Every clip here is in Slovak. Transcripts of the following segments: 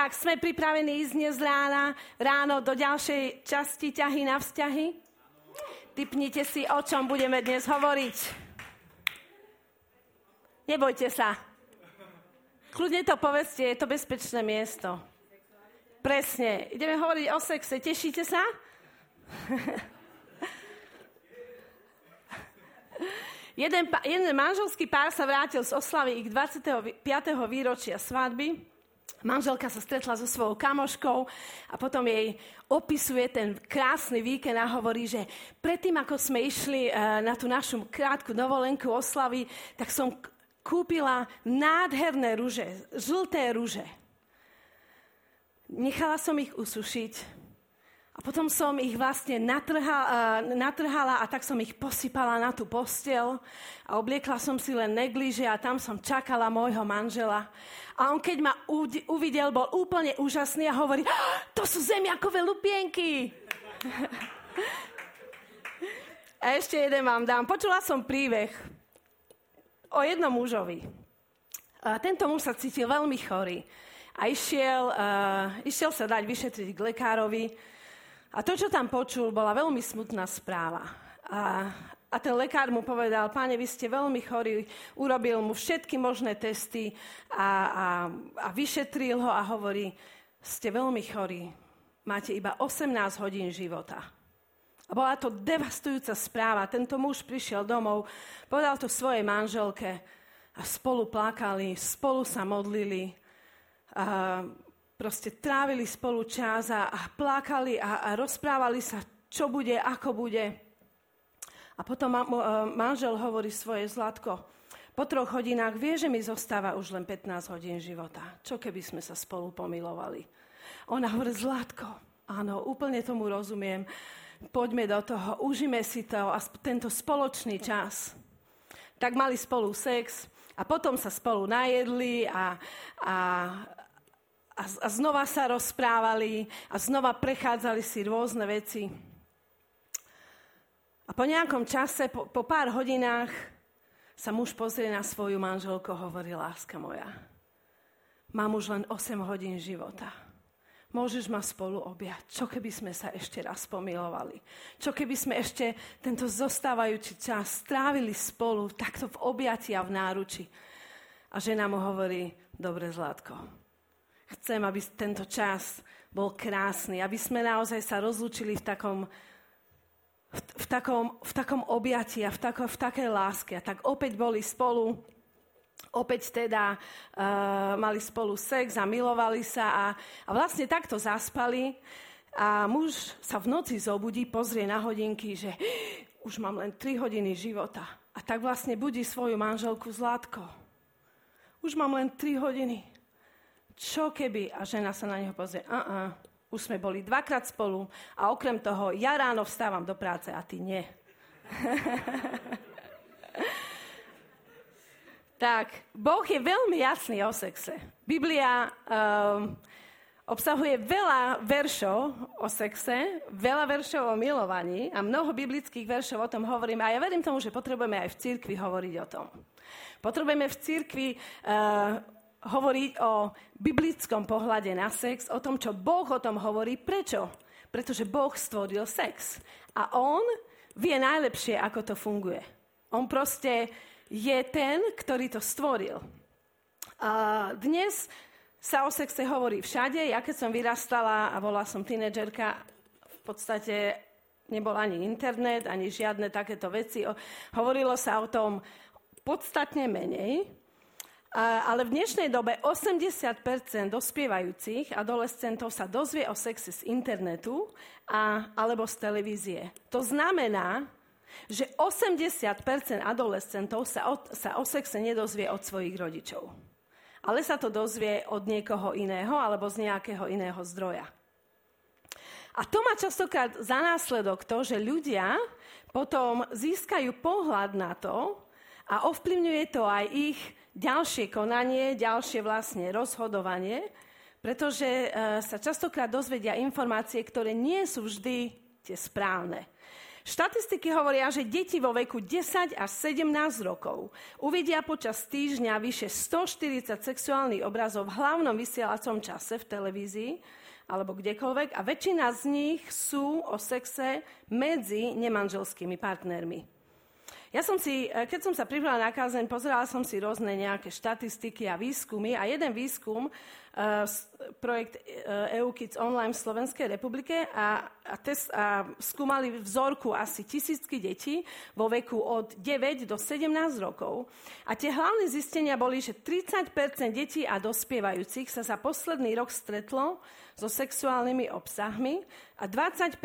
Tak, sme pripravení ísť dnes rána, ráno do ďalšej časti ťahy na vzťahy? Typnite si, o čom budeme dnes hovoriť. Nebojte sa. Kľudne to povedzte, je to bezpečné miesto. Presne. Ideme hovoriť o sexe. Tešíte sa? jeden, jeden manželský pár sa vrátil z oslavy ich 25. výročia svadby Manželka sa stretla so svojou kamoškou a potom jej opisuje ten krásny víkend a hovorí, že predtým, ako sme išli eh, na tú našu krátku dovolenku oslavy, tak som kúpila nádherné rúže, žlté rúže. Nechala som ich usušiť a potom som ich vlastne natrhala, natrhala a tak som ich posypala na tú postel a obliekla som si len negliže a tam som čakala môjho manžela. A on keď ma uvidel, bol úplne úžasný a hovorí, to sú zemiakové lupienky. a ešte jeden vám dám. Počula som príbeh o jednom mužovi. A tento muž sa cítil veľmi chorý a išiel, uh, išiel sa dať vyšetriť k lekárovi a to, čo tam počul, bola veľmi smutná správa. A, a ten lekár mu povedal, páne, vy ste veľmi chorí, urobil mu všetky možné testy a, a, a vyšetril ho a hovorí, ste veľmi chorí, máte iba 18 hodín života. A bola to devastujúca správa. Tento muž prišiel domov, povedal to svojej manželke a spolu plakali, spolu sa modlili. A proste trávili spolu čas a, a plakali a, a rozprávali sa, čo bude, ako bude. A potom e, manžel hovorí svoje Zlatko, po troch hodinách vie, že mi zostáva už len 15 hodín života. Čo keby sme sa spolu pomilovali? Ona hovorí, Zlatko, áno, úplne tomu rozumiem. Poďme do toho, užime si to a tento spoločný čas. Tak mali spolu sex a potom sa spolu najedli a, a, a, a znova sa rozprávali a znova prechádzali si rôzne veci. A po nejakom čase, po, po pár hodinách, sa muž pozrie na svoju manželku a hovorí, láska moja, mám už len 8 hodín života. Môžeš ma spolu objať. Čo keby sme sa ešte raz pomilovali? Čo keby sme ešte tento zostávajúci čas strávili spolu takto v objati a v náruči? A žena mu hovorí, dobre Zlatko, Chcem, aby tento čas bol krásny, aby sme naozaj sa rozlúčili v takom, v, v takom, v takom objati a v, tako, v takej láske. A tak opäť boli spolu, opäť teda uh, mali spolu sex a milovali sa a, a vlastne takto zaspali. A muž sa v noci zobudí, pozrie na hodinky, že už mám len 3 hodiny života. A tak vlastne budí svoju manželku Zlatko. Už mám len 3 hodiny čo keby, a žena sa na neho pozrie, a uh-uh, už sme boli dvakrát spolu a okrem toho ja ráno vstávam do práce a ty nie. tak, Boh je veľmi jasný o sexe. Biblia um, obsahuje veľa veršov o sexe, veľa veršov o milovaní a mnoho biblických veršov o tom hovoríme. A ja verím tomu, že potrebujeme aj v cirkvi hovoriť o tom. Potrebujeme v cirkvi uh, hovoriť o biblickom pohľade na sex, o tom, čo Boh o tom hovorí. Prečo? Pretože Boh stvoril sex. A On vie najlepšie, ako to funguje. On proste je ten, ktorý to stvoril. A dnes sa o sexe hovorí všade. Ja keď som vyrastala a bola som tínedžerka, v podstate nebol ani internet, ani žiadne takéto veci. Hovorilo sa o tom podstatne menej. Ale v dnešnej dobe 80% dospievajúcich adolescentov sa dozvie o sexe z internetu a, alebo z televízie. To znamená, že 80% adolescentov sa o, sa o sexe nedozvie od svojich rodičov. Ale sa to dozvie od niekoho iného alebo z nejakého iného zdroja. A to má častokrát za následok to, že ľudia potom získajú pohľad na to a ovplyvňuje to aj ich ďalšie konanie, ďalšie vlastne rozhodovanie, pretože e, sa častokrát dozvedia informácie, ktoré nie sú vždy tie správne. Štatistiky hovoria, že deti vo veku 10 až 17 rokov uvidia počas týždňa vyše 140 sexuálnych obrazov v hlavnom vysielacom čase v televízii alebo kdekoľvek a väčšina z nich sú o sexe medzi nemanželskými partnermi. Ja som si, eh, keď som sa pripravila na kázeň, pozerala som si rôzne nejaké štatistiky a výskumy a jeden výskum, projekt EU e Kids Online v Slovenskej republike a, a, test, a skúmali vzorku asi tisícky detí vo veku od 9 do 17 rokov. A tie hlavné zistenia boli, že 30% detí a dospievajúcich sa za posledný rok stretlo so sexuálnymi obsahmi a 20%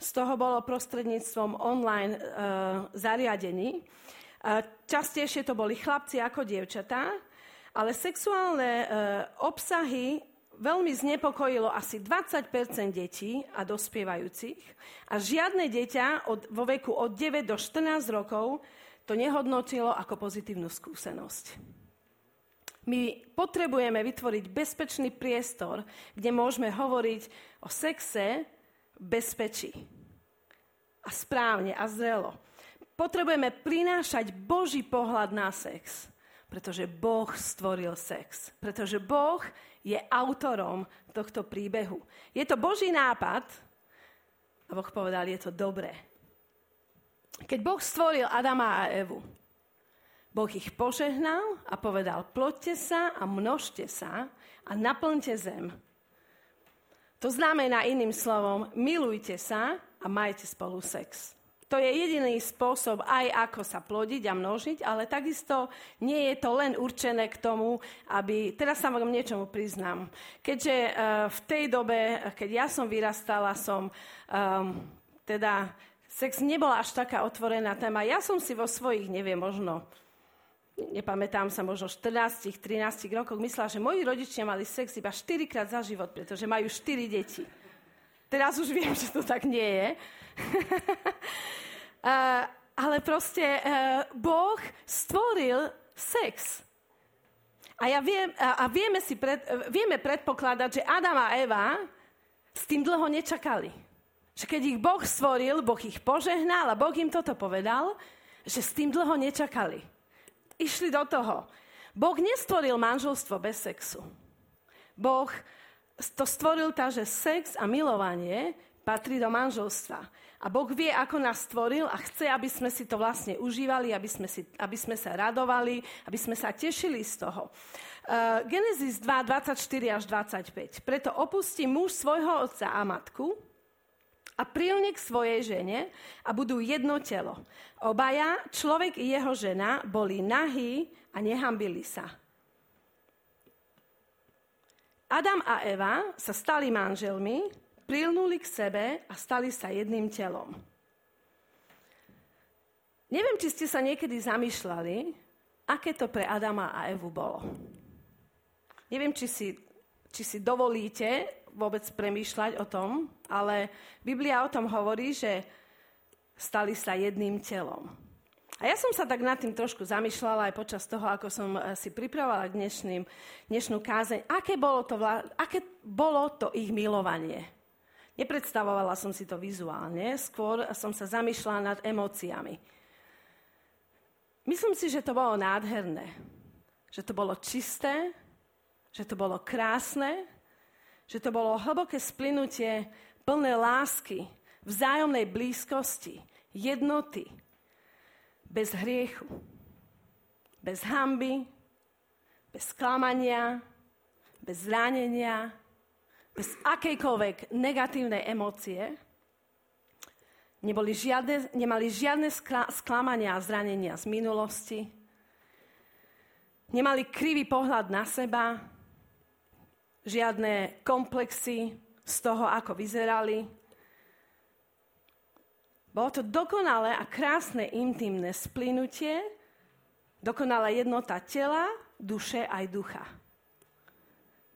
z toho bolo prostredníctvom online e, zariadení. E, častejšie to boli chlapci ako dievčatá, ale sexuálne e, obsahy veľmi znepokojilo asi 20% detí a dospievajúcich a žiadne dieťa od, vo veku od 9 do 14 rokov to nehodnotilo ako pozitívnu skúsenosť. My potrebujeme vytvoriť bezpečný priestor, kde môžeme hovoriť o sexe v bezpečí. A správne a zrelo. Potrebujeme prinášať Boží pohľad na sex, pretože Boh stvoril sex. Pretože Boh je autorom tohto príbehu. Je to Boží nápad a Boh povedal, je to dobré. Keď Boh stvoril Adama a Evu, Boh ich požehnal a povedal, ploďte sa a množte sa a naplňte zem. To znamená iným slovom, milujte sa a majte spolu sex. To je jediný spôsob aj ako sa plodiť a množiť, ale takisto nie je to len určené k tomu, aby... Teraz sa vám niečomu priznám. Keďže uh, v tej dobe, keď ja som vyrastala, som um, teda... Sex nebola až taká otvorená téma. Ja som si vo svojich, neviem, možno nepamätám sa, možno 14, 13 rokoch, myslela, že moji rodičia mali sex iba 4 krát za život, pretože majú 4 deti. Teraz už viem, že to tak nie je. uh, ale proste uh, Boh stvoril sex. A, ja viem, a, vieme, si pred, vieme predpokladať, že Adam a Eva s tým dlho nečakali. Že keď ich Boh stvoril, Boh ich požehnal a Boh im toto povedal, že s tým dlho nečakali išli do toho. Boh nestvoril manželstvo bez sexu. Boh to stvoril tak, že sex a milovanie patrí do manželstva. A Boh vie, ako nás stvoril a chce, aby sme si to vlastne užívali, aby sme, si, aby sme sa radovali, aby sme sa tešili z toho. Uh, Genesis 2, 24 až 25. Preto opustí muž svojho otca a matku a prilne k svojej žene a budú jedno telo. Obaja, človek i jeho žena, boli nahí a nehambili sa. Adam a Eva sa stali manželmi, prilnuli k sebe a stali sa jedným telom. Neviem, či ste sa niekedy zamýšľali, aké to pre Adama a Evu bolo. Neviem, či si, či si dovolíte vôbec premýšľať o tom, ale Biblia o tom hovorí, že stali sa jedným telom. A ja som sa tak nad tým trošku zamýšľala aj počas toho, ako som eh, si pripravovala dnešným, dnešnú kázeň, aké bolo, to, aké bolo to ich milovanie. Nepredstavovala som si to vizuálne, skôr som sa zamýšľala nad emóciami. Myslím si, že to bolo nádherné, že to bolo čisté, že to bolo krásne, že to bolo hlboké splynutie plné lásky, vzájomnej blízkosti, jednoty, bez hriechu, bez hamby, bez sklamania, bez zranenia, bez akejkoľvek negatívnej emócie. Neboli žiadne, nemali žiadne sklamania a zranenia z minulosti. Nemali krivý pohľad na seba, žiadne komplexy z toho, ako vyzerali. Bolo to dokonalé a krásne intimné splynutie, dokonalá jednota tela, duše aj ducha.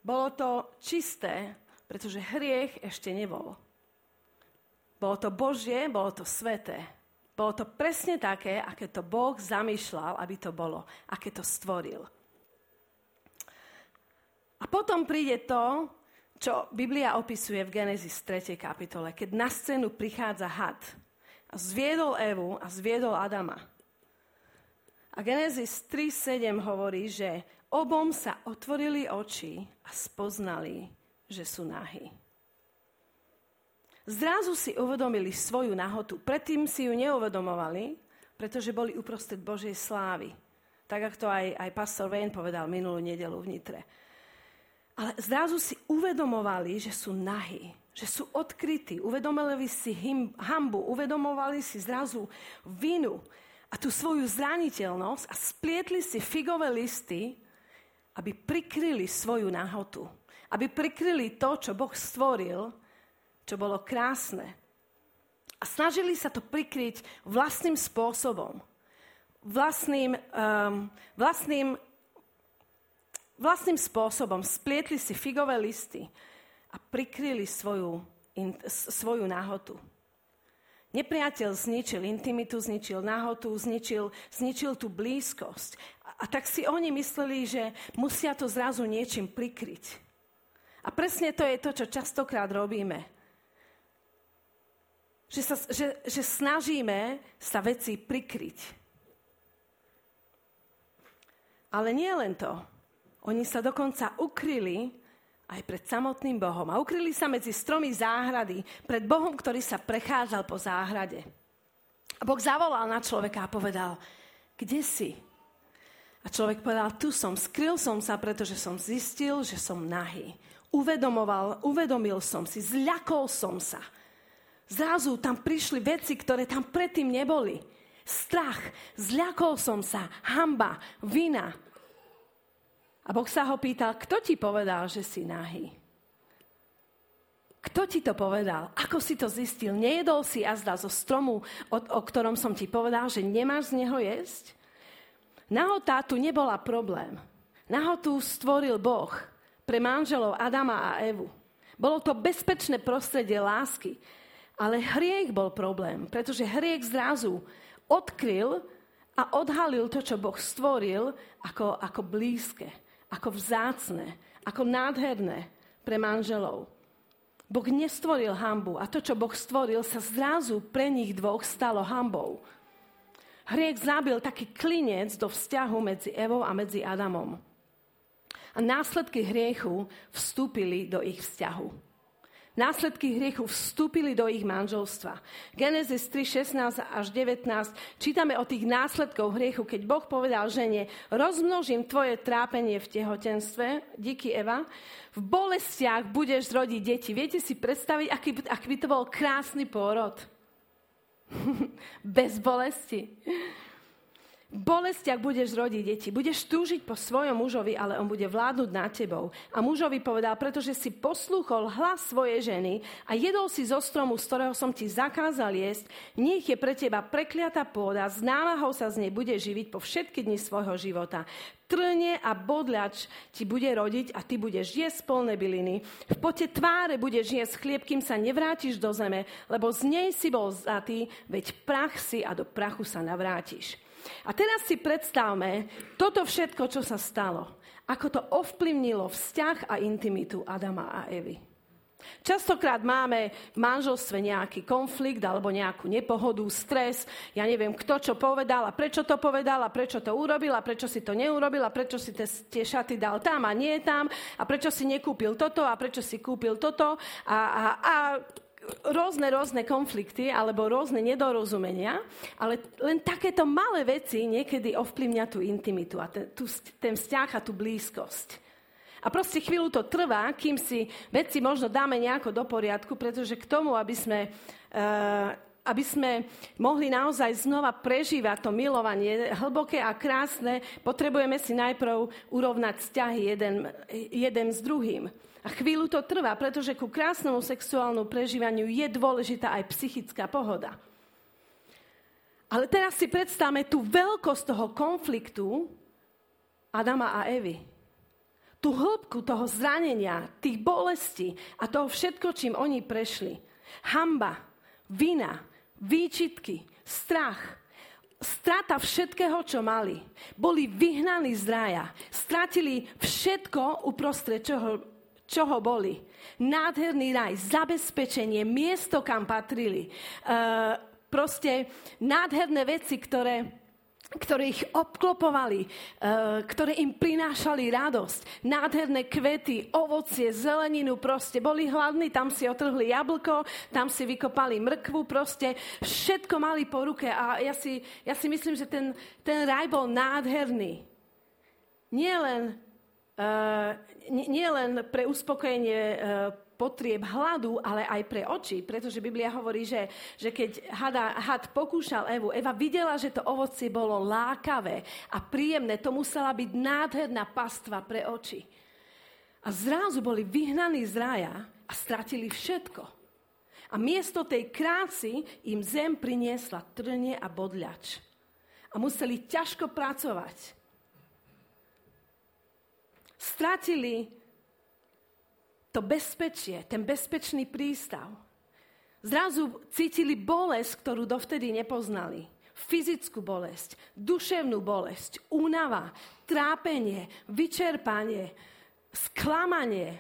Bolo to čisté, pretože hriech ešte nebol. Bolo to Božie, bolo to sveté. Bolo to presne také, aké to Boh zamýšľal, aby to bolo, aké to stvoril. A potom príde to, čo Biblia opisuje v Genesis 3. kapitole, keď na scénu prichádza had Zviedol Evu a zviedol Adama. A Genesis 3.7 hovorí, že obom sa otvorili oči a spoznali, že sú nahy. Zrazu si uvedomili svoju nahotu. Predtým si ju neuvedomovali, pretože boli uprostred Božej slávy. Tak, ako to aj, aj pastor Wayne povedal minulú nedelu v Nitre. Ale zrazu si uvedomovali, že sú nahy, že sú odkrytí. Uvedomili si him, hambu, uvedomovali si zrazu vinu a tú svoju zraniteľnosť a splietli si figové listy, aby prikryli svoju nahotu. Aby prikryli to, čo Boh stvoril, čo bolo krásne. A snažili sa to prikryť vlastným spôsobom. Vlastným, um, vlastným, vlastným spôsobom. Splietli si figové listy a prikryli svoju, in, svoju nahotu. Nepriateľ zničil intimitu, zničil nahotu, zničil, zničil tú blízkosť. A, a tak si oni mysleli, že musia to zrazu niečím prikryť. A presne to je to, čo častokrát robíme. Že, sa, že, že snažíme sa veci prikryť. Ale nie len to. Oni sa dokonca ukryli aj pred samotným Bohom. A ukryli sa medzi stromy záhrady, pred Bohom, ktorý sa prechádzal po záhrade. A Boh zavolal na človeka a povedal, kde si? A človek povedal, tu som, skryl som sa, pretože som zistil, že som nahý. Uvedomoval, uvedomil som si, zľakol som sa. Zrazu tam prišli veci, ktoré tam predtým neboli. Strach, zľakol som sa, hamba, vina, a Boh sa ho pýtal, kto ti povedal, že si nahý? Kto ti to povedal? Ako si to zistil? Nejedol si azda zo stromu, o, o ktorom som ti povedal, že nemáš z neho jesť? Nahotá tu nebola problém. Nahotu stvoril Boh pre manželov Adama a Evu. Bolo to bezpečné prostredie lásky. Ale hriech bol problém, pretože hriech zrazu odkryl a odhalil to, čo Boh stvoril ako, ako blízke ako vzácne, ako nádherné pre manželov. Boh nestvoril hambu a to, čo Boh stvoril, sa zrazu pre nich dvoch stalo hambou. Hriek zabil taký klinec do vzťahu medzi Evou a medzi Adamom. A následky hriechu vstúpili do ich vzťahu. Následky hriechu vstúpili do ich manželstva. Genesis 3, 16 až 19 čítame o tých následkoch hriechu, keď Boh povedal žene, rozmnožím tvoje trápenie v tehotenstve, díky Eva, v bolestiach budeš rodiť deti. Viete si predstaviť, aký, aký by to bol krásny pôrod? Bez bolesti bolestiach budeš rodiť deti. Budeš túžiť po svojom mužovi, ale on bude vládnuť nad tebou. A mužovi povedal, pretože si poslúchol hlas svojej ženy a jedol si zo stromu, z ktorého som ti zakázal jesť, nech je pre teba prekliatá pôda, s námahou sa z nej bude živiť po všetky dni svojho života. Trne a bodľač ti bude rodiť a ty budeš jesť polné byliny. V pote tváre budeš jesť chlieb, kým sa nevrátiš do zeme, lebo z nej si bol zatý, veď prach si a do prachu sa navrátiš. A teraz si predstavme toto všetko, čo sa stalo. Ako to ovplyvnilo vzťah a intimitu Adama a Evy. Častokrát máme v manželstve nejaký konflikt alebo nejakú nepohodu, stres. Ja neviem, kto čo povedal a prečo to povedal a prečo to urobil a prečo si to neurobil a prečo si te, tie šaty dal tam a nie tam a prečo si nekúpil toto a prečo si kúpil toto a, a, a rôzne, rôzne konflikty alebo rôzne nedorozumenia, ale len takéto malé veci niekedy ovplyvňa tú intimitu a ten, tú, ten vzťah a tú blízkosť. A proste chvíľu to trvá, kým si veci možno dáme nejako do poriadku, pretože k tomu, aby sme, uh, aby sme mohli naozaj znova prežívať to milovanie hlboké a krásne, potrebujeme si najprv urovnať vzťahy jeden, jeden s druhým. A chvíľu to trvá, pretože ku krásnemu sexuálnu prežívaniu je dôležitá aj psychická pohoda. Ale teraz si predstavme tú veľkosť toho konfliktu Adama a Evy. Tú hĺbku toho zranenia, tých bolestí a toho všetko, čím oni prešli. Hamba, vina, výčitky, strach, strata všetkého, čo mali. Boli vyhnaní z rája. Stratili všetko uprostred čoho čoho boli. Nádherný raj, zabezpečenie, miesto, kam patrili. Uh, proste nádherné veci, ktoré ktoré ich obklopovali, eh, ktoré im prinášali radosť. Nádherné kvety, ovocie, zeleninu proste. Boli hladní, tam si otrhli jablko, tam si vykopali mrkvu, proste všetko mali po ruke. A ja si, ja si myslím, že ten, ten raj bol nádherný. Nie len, uh, nie, nie len pre uspokojenie uh, potrieb hladu, ale aj pre oči, pretože Biblia hovorí, že, že keď hada, had pokúšal Evu, Eva videla, že to ovocie bolo lákavé a príjemné, to musela byť nádherná pastva pre oči. A zrazu boli vyhnaní z raja a stratili všetko. A miesto tej kráci im zem priniesla trnie a bodľač. A museli ťažko pracovať. Stratili to bezpečie, ten bezpečný prístav. Zrazu cítili bolesť, ktorú dovtedy nepoznali. Fyzickú bolesť, duševnú bolesť, únava, trápenie, vyčerpanie, sklamanie,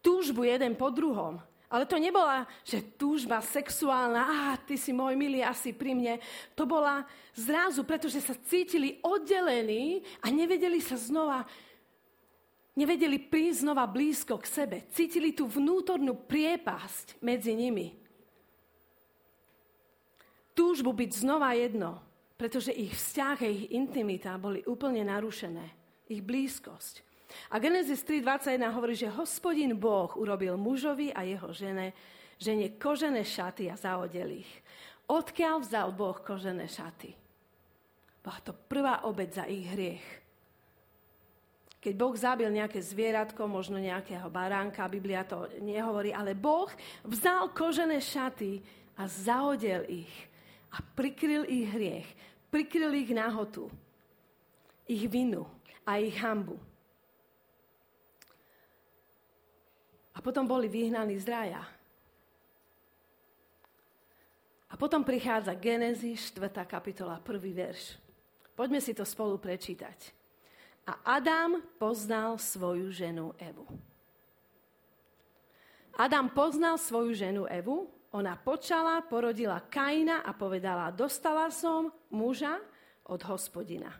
túžbu jeden po druhom. Ale to nebola, že túžba sexuálna, a ty si môj milý, asi pri mne. To bola zrazu, pretože sa cítili oddelení a nevedeli sa znova nevedeli prísť znova blízko k sebe. Cítili tú vnútornú priepasť medzi nimi. Túžbu byť znova jedno, pretože ich vzťah a ich intimita boli úplne narušené. Ich blízkosť. A Genesis 3.21 hovorí, že hospodin Boh urobil mužovi a jeho žene, žene kožené šaty a zaodel ich. Odkiaľ vzal Boh kožené šaty? Bola to prvá obed za ich hriech. Keď Boh zabil nejaké zvieratko, možno nejakého baránka, Biblia to nehovorí, ale Boh vzal kožené šaty a zaodel ich a prikryl ich hriech, prikryl ich náhotu, ich vinu a ich hambu. A potom boli vyhnaní z raja. A potom prichádza Genesis, 4. kapitola, 1. verš. Poďme si to spolu prečítať. A Adam poznal svoju ženu Evu. Adam poznal svoju ženu Evu, ona počala, porodila Kaina a povedala, dostala som muža od hospodina.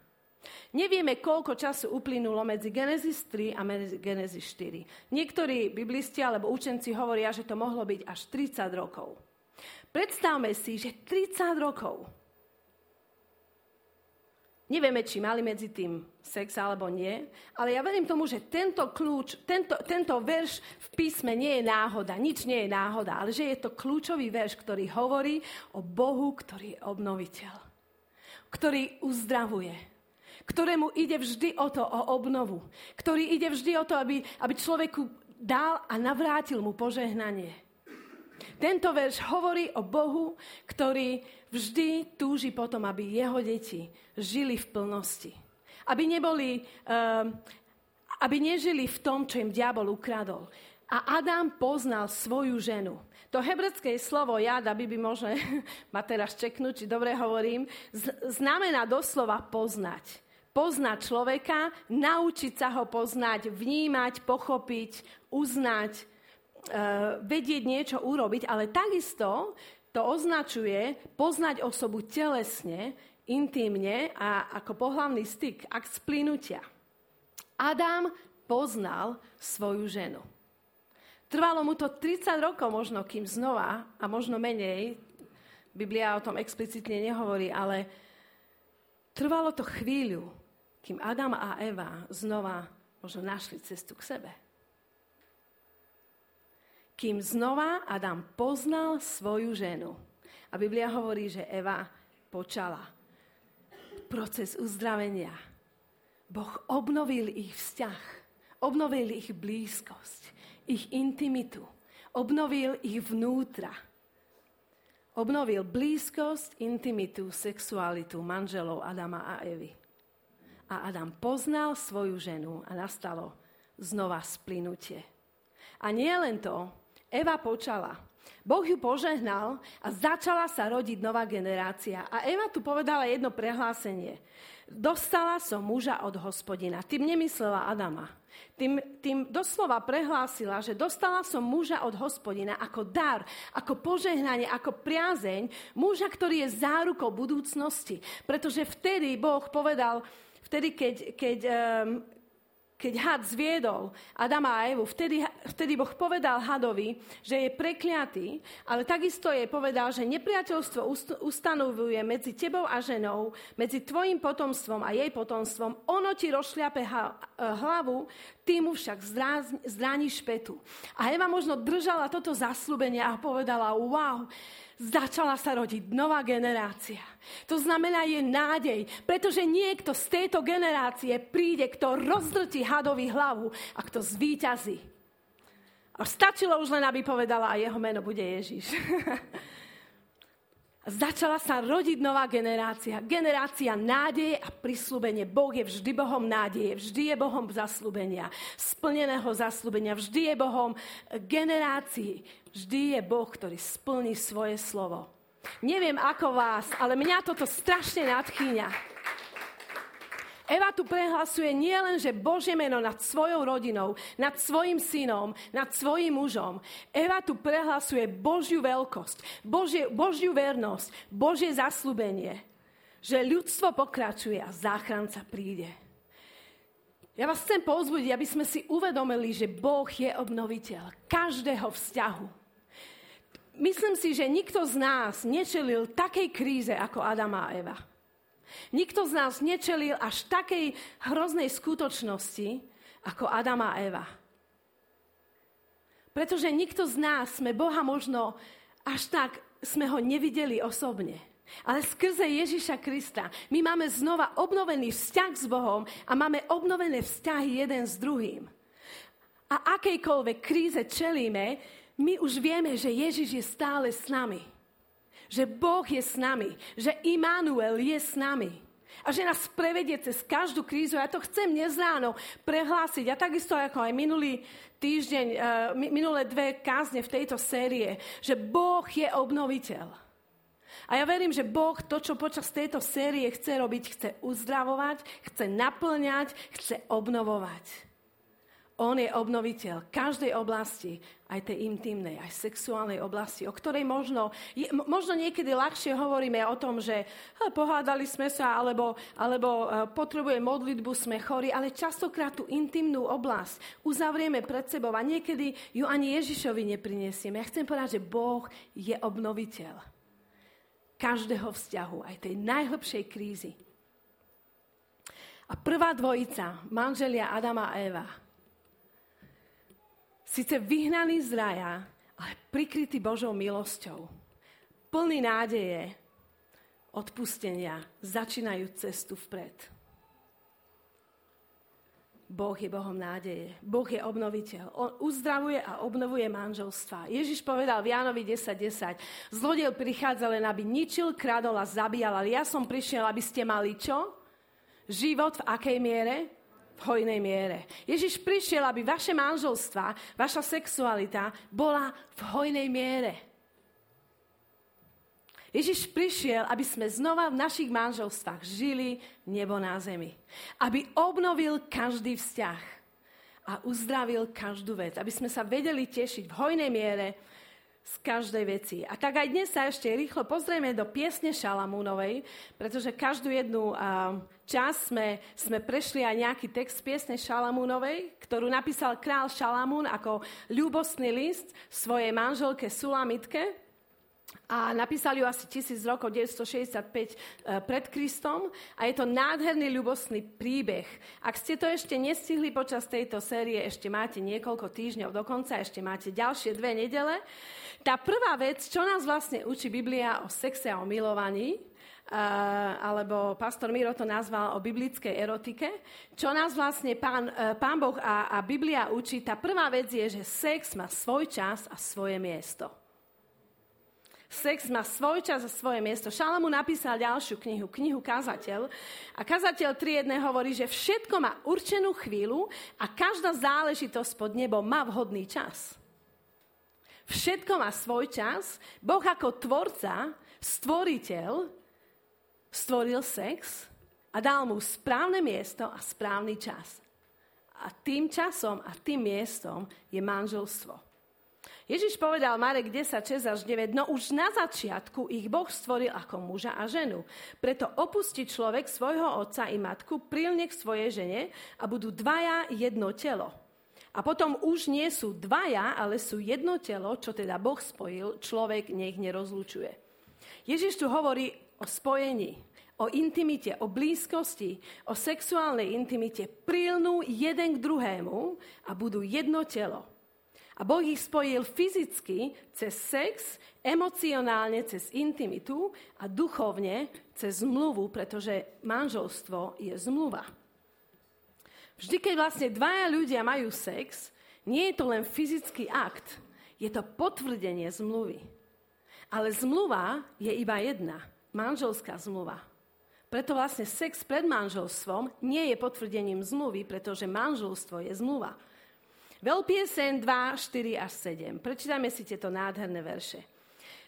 Nevieme, koľko času uplynulo medzi Genesis 3 a Genesis 4. Niektorí biblisti alebo učenci hovoria, že to mohlo byť až 30 rokov. Predstavme si, že 30 rokov Nevieme, či mali medzi tým sex alebo nie, ale ja verím tomu, že tento kľúč, tento, tento verš v písme nie je náhoda, nič nie je náhoda, ale že je to kľúčový verš, ktorý hovorí o Bohu, ktorý je obnoviteľ, ktorý uzdravuje, ktorému ide vždy o to, o obnovu, ktorý ide vždy o to, aby, aby človeku dal a navrátil mu požehnanie. Tento verš hovorí o Bohu, ktorý vždy túži potom, aby jeho deti žili v plnosti. Aby neboli, um, aby nežili v tom, čo im diabol ukradol. A Adam poznal svoju ženu. To hebrecké slovo jad, aby by možno ma teraz čeknúť, či dobre hovorím, znamená doslova poznať. Poznať človeka, naučiť sa ho poznať, vnímať, pochopiť, uznať, uh, vedieť niečo urobiť, ale takisto to označuje poznať osobu telesne, intimne a ako pohlavný styk, akt splinutia. Adam poznal svoju ženu. Trvalo mu to 30 rokov možno, kým znova, a možno menej, Biblia o tom explicitne nehovorí, ale trvalo to chvíľu, kým Adam a Eva znova možno našli cestu k sebe kým znova Adam poznal svoju ženu. A Biblia hovorí, že Eva počala. Proces uzdravenia. Boh obnovil ich vzťah, obnovil ich blízkosť, ich intimitu, obnovil ich vnútra. Obnovil blízkosť, intimitu, sexualitu manželov Adama a Evy. A Adam poznal svoju ženu a nastalo znova splynutie. A nie len to, Eva počala. Boh ju požehnal a začala sa rodiť nová generácia. A Eva tu povedala jedno prehlásenie. Dostala som muža od hospodina. Tým nemyslela Adama. Tým, tým doslova prehlásila, že dostala som muža od hospodina ako dar, ako požehnanie, ako priazeň, muža, ktorý je zárukou budúcnosti. Pretože vtedy Boh povedal, vtedy, keď, keď um, keď had zviedol Adama a Evu, vtedy, vtedy Boh povedal hadovi, že je prekliatý, ale takisto je povedal, že nepriateľstvo ustanovuje medzi tebou a ženou, medzi tvojim potomstvom a jej potomstvom. Ono ti rozšliape hlavu, ty mu však zrániš petu. A Eva možno držala toto zaslúbenie a povedala, wow, začala sa rodiť nová generácia. To znamená, je nádej, pretože niekto z tejto generácie príde, kto rozdrtí hadovi hlavu a kto zvíťazí. A stačilo už len, aby povedala, a jeho meno bude Ježiš. Začala sa rodiť nová generácia. Generácia nádeje a prislúbenie. Boh je vždy Bohom nádeje, vždy je Bohom zaslúbenia, splneného zaslúbenia, vždy je Bohom generácií. Vždy je Boh, ktorý splní svoje slovo. Neviem ako vás, ale mňa toto strašne nadchýňa. Eva tu prehlasuje nielen, že Božie meno nad svojou rodinou, nad svojim synom, nad svojim mužom. Eva tu prehlasuje Božiu veľkosť, Božie, Božiu vernosť, Božie zaslúbenie, že ľudstvo pokračuje a záchranca príde. Ja vás chcem pozbudiť, aby sme si uvedomili, že Boh je obnoviteľ každého vzťahu. Myslím si, že nikto z nás nečelil takej kríze ako Adama a Eva. Nikto z nás nečelil až takej hroznej skutočnosti ako Adama a Eva. Pretože nikto z nás sme Boha možno až tak sme ho nevideli osobne. Ale skrze Ježiša Krista my máme znova obnovený vzťah s Bohom a máme obnovené vzťahy jeden s druhým. A akejkoľvek kríze čelíme, my už vieme, že Ježiš je stále s nami že Boh je s nami, že Immanuel je s nami a že nás prevedie cez každú krízu. Ja to chcem dnes ráno prehlásiť. A takisto ako aj minulý týždeň, uh, minulé dve kázne v tejto série, že Boh je obnoviteľ. A ja verím, že Boh to, čo počas tejto série chce robiť, chce uzdravovať, chce naplňať, chce obnovovať. On je obnoviteľ každej oblasti, aj tej intimnej, aj sexuálnej oblasti, o ktorej možno, je, možno niekedy ľahšie hovoríme o tom, že he, pohádali sme sa, alebo, alebo uh, potrebuje modlitbu, sme chorí, ale častokrát tú intimnú oblasť uzavrieme pred sebou a niekedy ju ani Ježišovi neprinesieme. Ja chcem povedať, že Boh je obnoviteľ každého vzťahu, aj tej najhlbšej krízy. A prvá dvojica, manželia Adama a Eva, síce vyhnaný z raja, ale prikrytý Božou milosťou. Plný nádeje, odpustenia, začínajú cestu vpred. Boh je Bohom nádeje. Boh je obnoviteľ. On uzdravuje a obnovuje manželstva. Ježiš povedal v Jánovi 10.10. 10. Zlodel prichádza len, aby ničil, kradol a zabíjal, ale ja som prišiel, aby ste mali čo? Život v akej miere? V hojnej miere. Ježiš prišiel, aby vaše manželstva, vaša sexualita bola v hojnej miere. Ježiš prišiel, aby sme znova v našich manželstvách žili nebo na zemi. Aby obnovil každý vzťah a uzdravil každú vec. Aby sme sa vedeli tešiť v hojnej miere z každej veci. A tak aj dnes sa ešte rýchlo pozrieme do piesne Šalamúnovej, pretože každú jednu čas sme, sme prešli aj nejaký text piesne Šalamúnovej, ktorú napísal král Šalamún ako ľúbostný list svojej manželke Sulamitke a napísali ju asi 1000 rokov, 965 e, pred Kristom a je to nádherný ľubostný príbeh. Ak ste to ešte nestihli počas tejto série, ešte máte niekoľko týždňov dokonca, ešte máte ďalšie dve nedele. Tá prvá vec, čo nás vlastne učí Biblia o sexe a o milovaní, Uh, alebo pastor Miro to nazval o biblickej erotike. Čo nás vlastne pán, uh, pán Boh a, a Biblia učí, tá prvá vec je, že sex má svoj čas a svoje miesto. Sex má svoj čas a svoje miesto. Šalamu napísal ďalšiu knihu, knihu Kazateľ. A Kazateľ 3.1 hovorí, že všetko má určenú chvíľu a každá záležitosť pod nebom má vhodný čas. Všetko má svoj čas. Boh ako tvorca, stvoriteľ, stvoril sex a dal mu správne miesto a správny čas. A tým časom a tým miestom je manželstvo. Ježiš povedal Marek 10, 6 až 9, no už na začiatku ich Boh stvoril ako muža a ženu. Preto opustí človek svojho otca i matku, prilne k svojej žene a budú dvaja jedno telo. A potom už nie sú dvaja, ale sú jedno telo, čo teda Boh spojil, človek nech nerozlučuje. Ježiš tu hovorí o spojení, o intimite, o blízkosti, o sexuálnej intimite. Prilnú jeden k druhému a budú jedno telo. A Boh ich spojil fyzicky cez sex, emocionálne cez intimitu a duchovne cez zmluvu, pretože manželstvo je zmluva. Vždy, keď vlastne dvaja ľudia majú sex, nie je to len fyzický akt, je to potvrdenie zmluvy. Ale zmluva je iba jedna, manželská zmluva. Preto vlastne sex pred manželstvom nie je potvrdením zmluvy, pretože manželstvo je zmluva. Veľpiesen 2, 4 až 7. Prečítajme si tieto nádherné verše.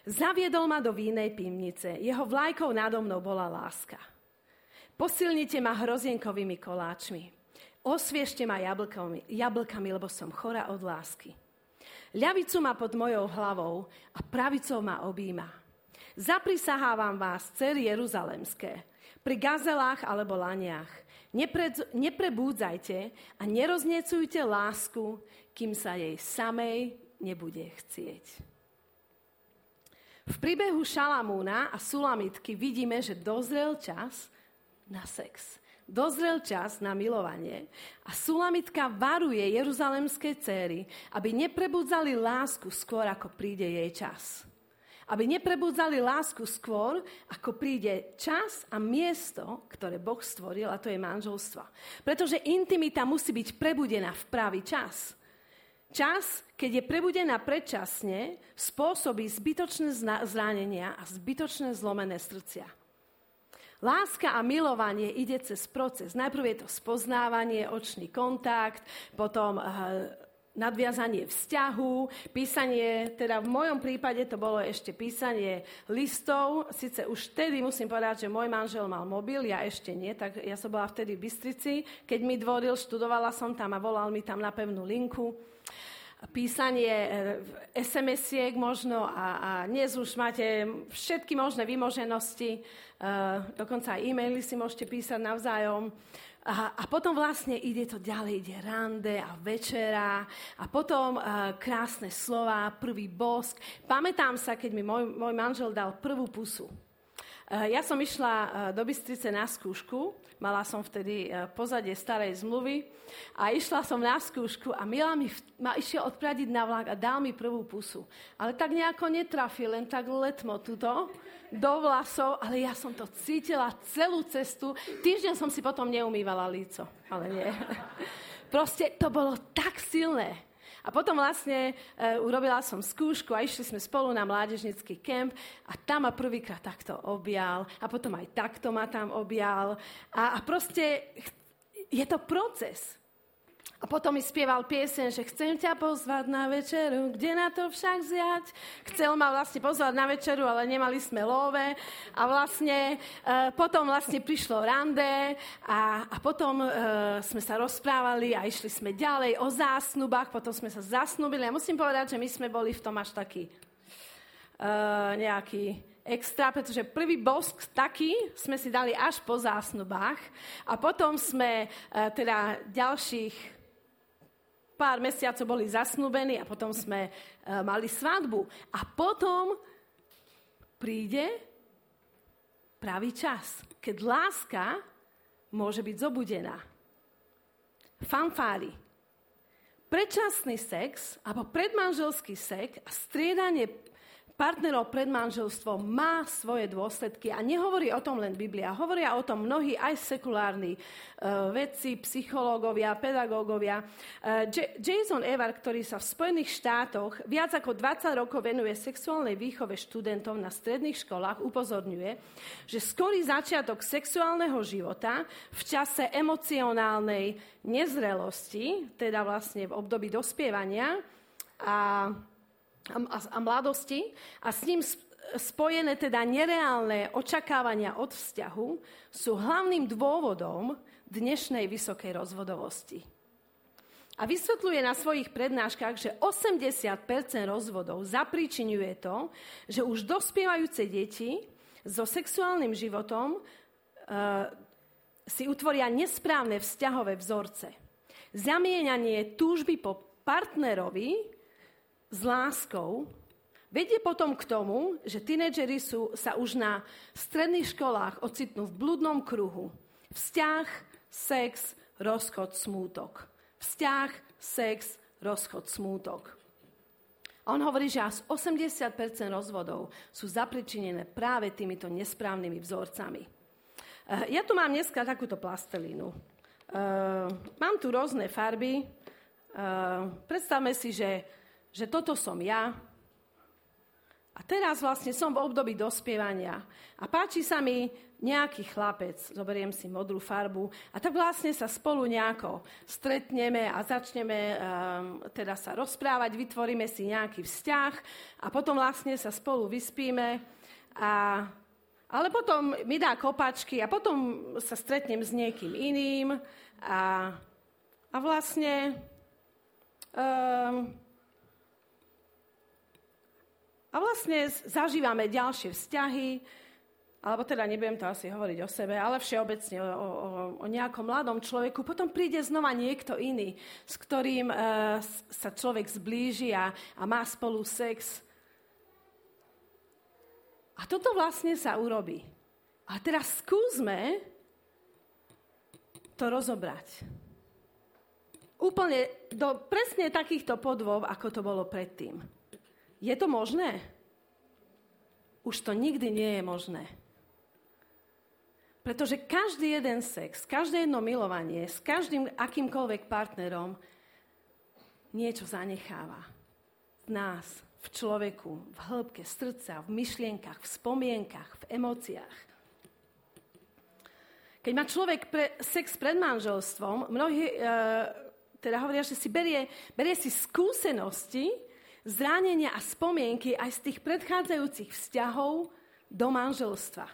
Zaviedol ma do vínej pivnice, jeho vlajkou nado mnou bola láska. Posilnite ma hrozienkovými koláčmi. Osviežte ma jablkami, jablkami, lebo som chora od lásky. Ľavicu ma pod mojou hlavou a pravicou ma objíma. Zaprisahávam vás, cery Jeruzalemské, pri gazelách alebo laniach. Nepre, neprebúdzajte a neroznecujte lásku, kým sa jej samej nebude chcieť. V príbehu Šalamúna a Sulamitky vidíme, že dozrel čas na sex. Dozrel čas na milovanie a Sulamitka varuje jeruzalemské céry, aby neprebudzali lásku skôr, ako príde jej čas aby neprebudzali lásku skôr, ako príde čas a miesto, ktoré Boh stvoril, a to je manželstvo. Pretože intimita musí byť prebudená v pravý čas. Čas, keď je prebudená predčasne, spôsobí zbytočné zranenia a zbytočné zlomené srdcia. Láska a milovanie ide cez proces. Najprv je to spoznávanie, očný kontakt, potom uh, nadviazanie vzťahu, písanie, teda v mojom prípade to bolo ešte písanie listov, síce už vtedy musím povedať, že môj manžel mal mobil, ja ešte nie, tak ja som bola vtedy v Bystrici, keď mi dvoril, študovala som tam a volal mi tam na pevnú linku. Písanie eh, SMS-iek možno a, a dnes už máte všetky možné vymoženosti, uh, dokonca aj e-maily si môžete písať navzájom. A, a potom vlastne ide to ďalej, ide rande a večera a potom uh, krásne slova, prvý bosk. Pamätám sa, keď mi môj, môj manžel dal prvú pusu. Uh, ja som išla uh, do Bystrice na skúšku, mala som vtedy uh, pozadie starej zmluvy a išla som na skúšku a Mila mi ma išiel odpradiť na vlak a dal mi prvú pusu. Ale tak nejako netrafil, len tak letmo tuto do vlasov, ale ja som to cítila celú cestu. Týždeň som si potom neumývala líco, ale nie. Proste to bolo tak silné. A potom vlastne e, urobila som skúšku a išli sme spolu na mládežnický kemp a tam ma prvýkrát takto objal a potom aj takto ma tam objal. A, a proste je to proces. Potom mi spieval piesen, že chcem ťa pozvať na večeru, kde na to však zjať. Chcel ma vlastne pozvať na večeru, ale nemali sme love. A vlastne e, potom vlastne prišlo rande a, a potom e, sme sa rozprávali a išli sme ďalej o zásnubách, potom sme sa zasnubili. A musím povedať, že my sme boli v tom až taký e, nejaký extra, pretože prvý bosk taký sme si dali až po zásnubách a potom sme e, teda ďalších pár mesiacov boli zasnúbení a potom sme uh, mali svadbu. A potom príde pravý čas, keď láska môže byť zobudená. Fanfári. Predčasný sex, alebo predmanželský sex a striedanie partnerov pred manželstvom má svoje dôsledky a nehovorí o tom len Biblia. Hovoria o tom mnohí aj sekulárni uh, vedci, psychológovia, pedagógovia. Uh, Jason Evar, ktorý sa v Spojených štátoch viac ako 20 rokov venuje sexuálnej výchove študentov na stredných školách, upozorňuje, že skorý začiatok sexuálneho života v čase emocionálnej nezrelosti, teda vlastne v období dospievania a a, a, mladosti a s ním spojené teda nereálne očakávania od vzťahu sú hlavným dôvodom dnešnej vysokej rozvodovosti. A vysvetľuje na svojich prednáškach, že 80% rozvodov zapríčinuje to, že už dospievajúce deti so sexuálnym životom uh, si utvoria nesprávne vzťahové vzorce. Zamieňanie túžby po partnerovi s láskou vedie potom k tomu, že tínedžeri sú, sa už na stredných školách ocitnú v blúdnom kruhu. Vzťah, sex, rozchod, smútok. Vzťah, sex, rozchod, smútok. A on hovorí, že až 80% rozvodov sú zapričinené práve týmito nesprávnymi vzorcami. Eh, ja tu mám dneska takúto plastelínu. Uh, mám tu rôzne farby. Uh, predstavme si, že, že toto som ja, a teraz vlastne som v období dospievania. A páči sa mi nejaký chlapec, zoberiem si modrú farbu a tak vlastne sa spolu nejako stretneme a začneme um, teda sa rozprávať, vytvoríme si nejaký vzťah a potom vlastne sa spolu vyspíme a ale potom mi dá kopačky a potom sa stretnem s niekým iným a, a vlastne um, a vlastne zažívame ďalšie vzťahy, alebo teda nebudem to asi hovoriť o sebe, ale všeobecne o, o, o nejakom mladom človeku. Potom príde znova niekto iný, s ktorým uh, sa človek zblíži a, a má spolu sex. A toto vlastne sa urobí. A teraz skúsme to rozobrať. Úplne do presne takýchto podvov, ako to bolo predtým. Je to možné? Už to nikdy nie je možné. Pretože každý jeden sex, každé jedno milovanie s každým akýmkoľvek partnerom niečo zanecháva. V nás, v človeku, v hĺbke srdca, v myšlienkach, v spomienkach, v emóciách. Keď má človek pre, sex pred manželstvom, mnohí e, teda hovoria, že si berie, berie si skúsenosti, zranenia a spomienky aj z tých predchádzajúcich vzťahov do manželstva.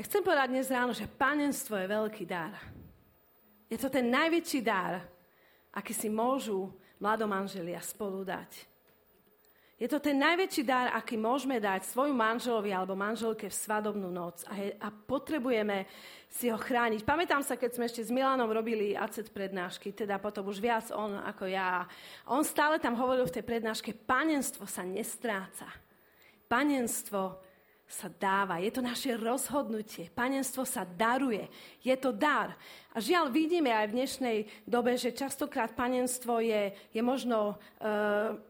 Ja chcem povedať dnes ráno, že panenstvo je veľký dar. Je to ten najväčší dar, aký si môžu mladomanželia spolu dať. Je to ten najväčší dar, aký môžeme dať svoju manželovi alebo manželke v svadobnú noc. A, je, a potrebujeme si ho chrániť. Pamätám sa, keď sme ešte s Milanom robili ACET prednášky, teda potom už viac on ako ja. On stále tam hovoril v tej prednáške, panenstvo sa nestráca. Panenstvo sa dáva. Je to naše rozhodnutie. Panenstvo sa daruje. Je to dar. A žiaľ, vidíme aj v dnešnej dobe, že častokrát panenstvo je, je možno... Uh,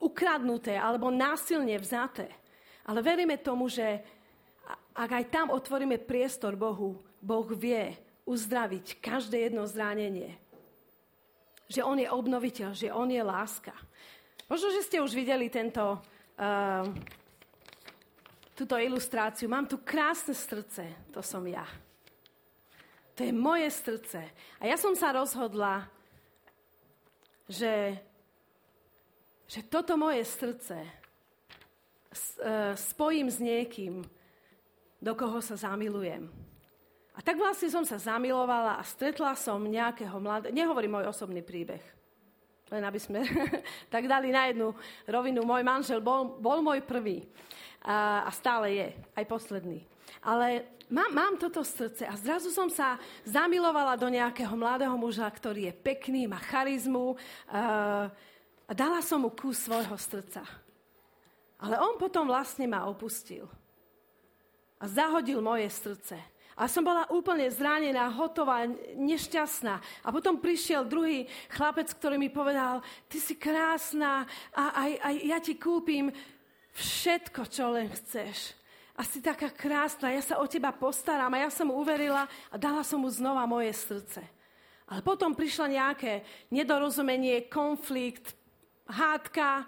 ukradnuté alebo násilne vzaté. Ale veríme tomu, že ak aj tam otvoríme priestor Bohu, Boh vie uzdraviť každé jedno zranenie. Že On je obnoviteľ, že On je láska. Možno, že ste už videli tento, uh, túto ilustráciu. Mám tu krásne srdce, to som ja. To je moje srdce. A ja som sa rozhodla, že že toto moje srdce e, spojím s niekým, do koho sa zamilujem. A tak vlastne som sa zamilovala a stretla som nejakého mladého, nehovorím môj osobný príbeh, len aby sme tak dali na jednu rovinu. Môj manžel bol, bol môj prvý a, a stále je, aj posledný. Ale mám, mám toto srdce a zrazu som sa zamilovala do nejakého mladého muža, ktorý je pekný, má charizmu, uh, a dala som mu kus svojho srdca. Ale on potom vlastne ma opustil. A zahodil moje srdce. A som bola úplne zranená, hotová, nešťastná. A potom prišiel druhý chlapec, ktorý mi povedal, ty si krásna a aj, aj ja ti kúpim všetko, čo len chceš. A si taká krásna, ja sa o teba postaram. A ja som mu uverila a dala som mu znova moje srdce. Ale potom prišla nejaké nedorozumenie, konflikt, hádka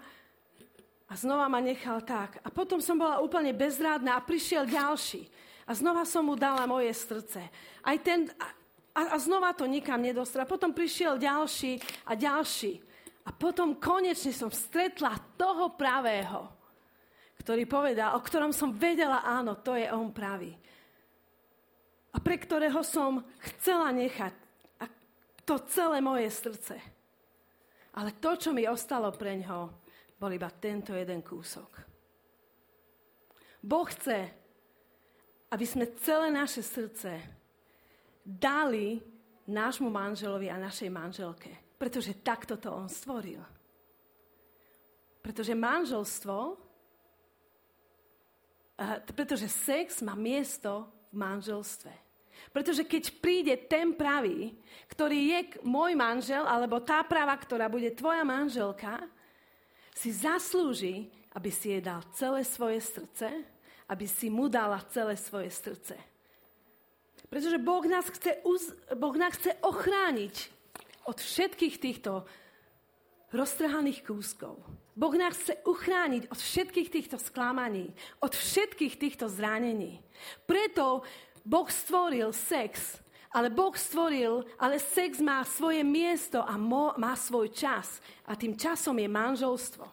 a znova ma nechal tak. A potom som bola úplne bezrádna a prišiel ďalší. A znova som mu dala moje srdce. Aj ten, a, a znova to nikam nedostal. A potom prišiel ďalší a ďalší. A potom konečne som stretla toho pravého, ktorý povedal, o ktorom som vedela, áno, to je on pravý. A pre ktorého som chcela nechať to celé moje srdce. Ale to, čo mi ostalo pre ňo, bol iba tento jeden kúsok. Boh chce, aby sme celé naše srdce dali nášmu manželovi a našej manželke. Pretože takto to on stvoril. Pretože manželstvo, pretože sex má miesto v manželstve. Pretože keď príde ten pravý, ktorý je môj manžel, alebo tá práva, ktorá bude tvoja manželka, si zaslúži, aby si jej dal celé svoje srdce, aby si mu dala celé svoje srdce. Pretože Boh nás chce, uz, boh nás chce ochrániť od všetkých týchto roztrhaných kúskov. Boh nás chce uchrániť od všetkých týchto sklamaní, od všetkých týchto zranení. Preto Boh stvoril sex, ale Boh stvoril, ale sex má svoje miesto a má svoj čas. A tým časom je manželstvo.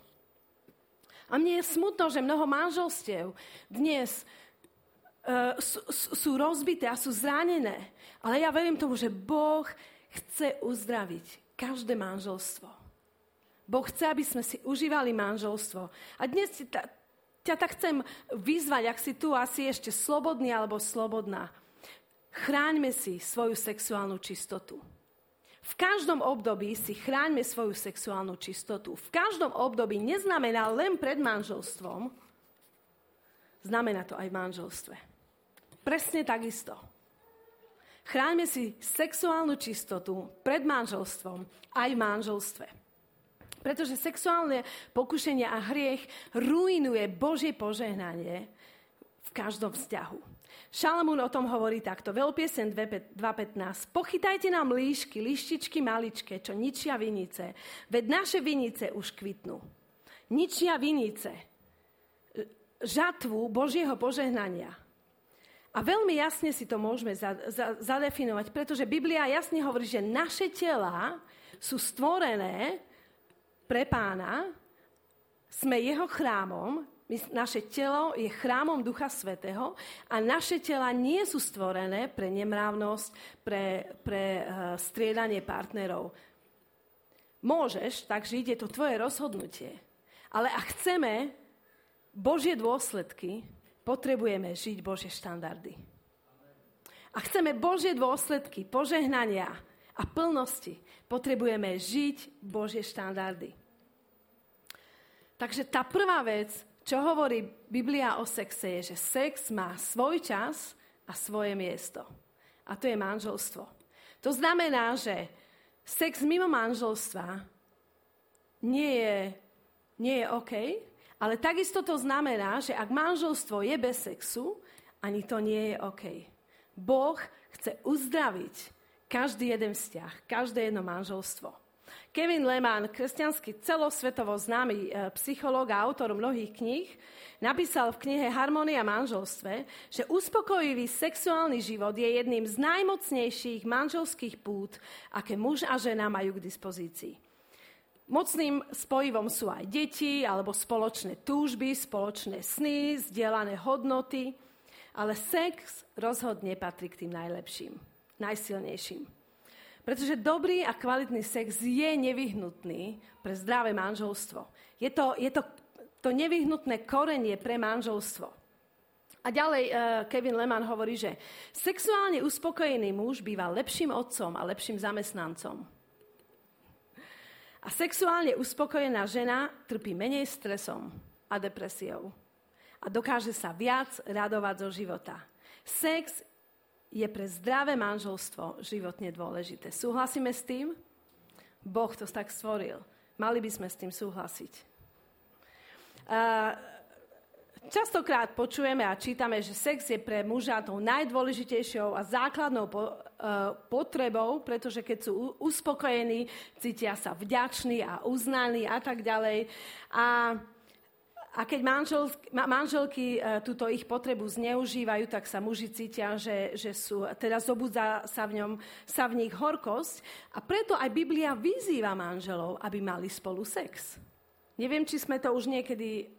A mne je smutno, že mnoho manželstiev dnes uh, sú, sú rozbité a sú zranené. Ale ja verím tomu, že Boh chce uzdraviť každé manželstvo. Boh chce, aby sme si užívali manželstvo. A dnes ťa, ťa tak chcem vyzvať, ak si tu asi ešte slobodný alebo slobodná. Chráňme si svoju sexuálnu čistotu. V každom období si chráňme svoju sexuálnu čistotu. V každom období neznamená len pred manželstvom, znamená to aj v manželstve. Presne takisto. Chráňme si sexuálnu čistotu pred manželstvom aj v manželstve. Pretože sexuálne pokušenie a hriech ruinuje Božie požehnanie v každom vzťahu. Šalamún o tom hovorí takto. Veľpiesen 2.15. Pochytajte nám líšky, lištičky maličké, čo ničia vinice. Veď naše vinice už kvitnú. Ničia vinice. Žatvu Božieho požehnania a veľmi jasne si to môžeme za, za, zadefinovať, pretože Biblia jasne hovorí, že naše tela sú stvorené pre pána, sme jeho chrámom, naše telo je chrámom Ducha Svetého a naše tela nie sú stvorené pre nemrávnosť, pre, pre uh, striedanie partnerov. Môžeš tak žiť, je to tvoje rozhodnutie. Ale ak chceme Božie dôsledky, potrebujeme žiť Božie štandardy. A chceme Božie dôsledky, požehnania a plnosti, potrebujeme žiť Božie štandardy. Takže tá prvá vec, čo hovorí Biblia o sexe, je, že sex má svoj čas a svoje miesto. A to je manželstvo. To znamená, že sex mimo manželstva nie je, nie je OK, ale takisto to znamená, že ak manželstvo je bez sexu, ani to nie je OK. Boh chce uzdraviť každý jeden vzťah, každé jedno manželstvo. Kevin Lehman, kresťanský celosvetovo známy e, psychológ a autor mnohých kníh, napísal v knihe Harmonia manželstve, že uspokojivý sexuálny život je jedným z najmocnejších manželských pút, aké muž a žena majú k dispozícii. Mocným spojivom sú aj deti, alebo spoločné túžby, spoločné sny, zdieľané hodnoty, ale sex rozhodne patrí k tým najlepším, najsilnejším. Pretože dobrý a kvalitný sex je nevyhnutný pre zdravé manželstvo. Je to, je to, to nevyhnutné korenie pre manželstvo. A ďalej uh, Kevin Lehman hovorí, že sexuálne uspokojený muž býva lepším otcom a lepším zamestnancom. A sexuálne uspokojená žena trpí menej stresom a depresiou. A dokáže sa viac radovať zo života. Sex je pre zdravé manželstvo životne dôležité. Súhlasíme s tým? Boh to tak stvoril. Mali by sme s tým súhlasiť. Častokrát počujeme a čítame, že sex je pre muža tou najdôležitejšou a základnou uh, potrebou, pretože keď sú uspokojení, cítia sa vďační a uznaní a tak ďalej. A, a keď manžel, manželky e, túto ich potrebu zneužívajú, tak sa muži cítia, že, že sú, teda zobudza sa v, ňom, sa v nich horkosť. A preto aj Biblia vyzýva manželov, aby mali spolu sex. Neviem, či sme to už niekedy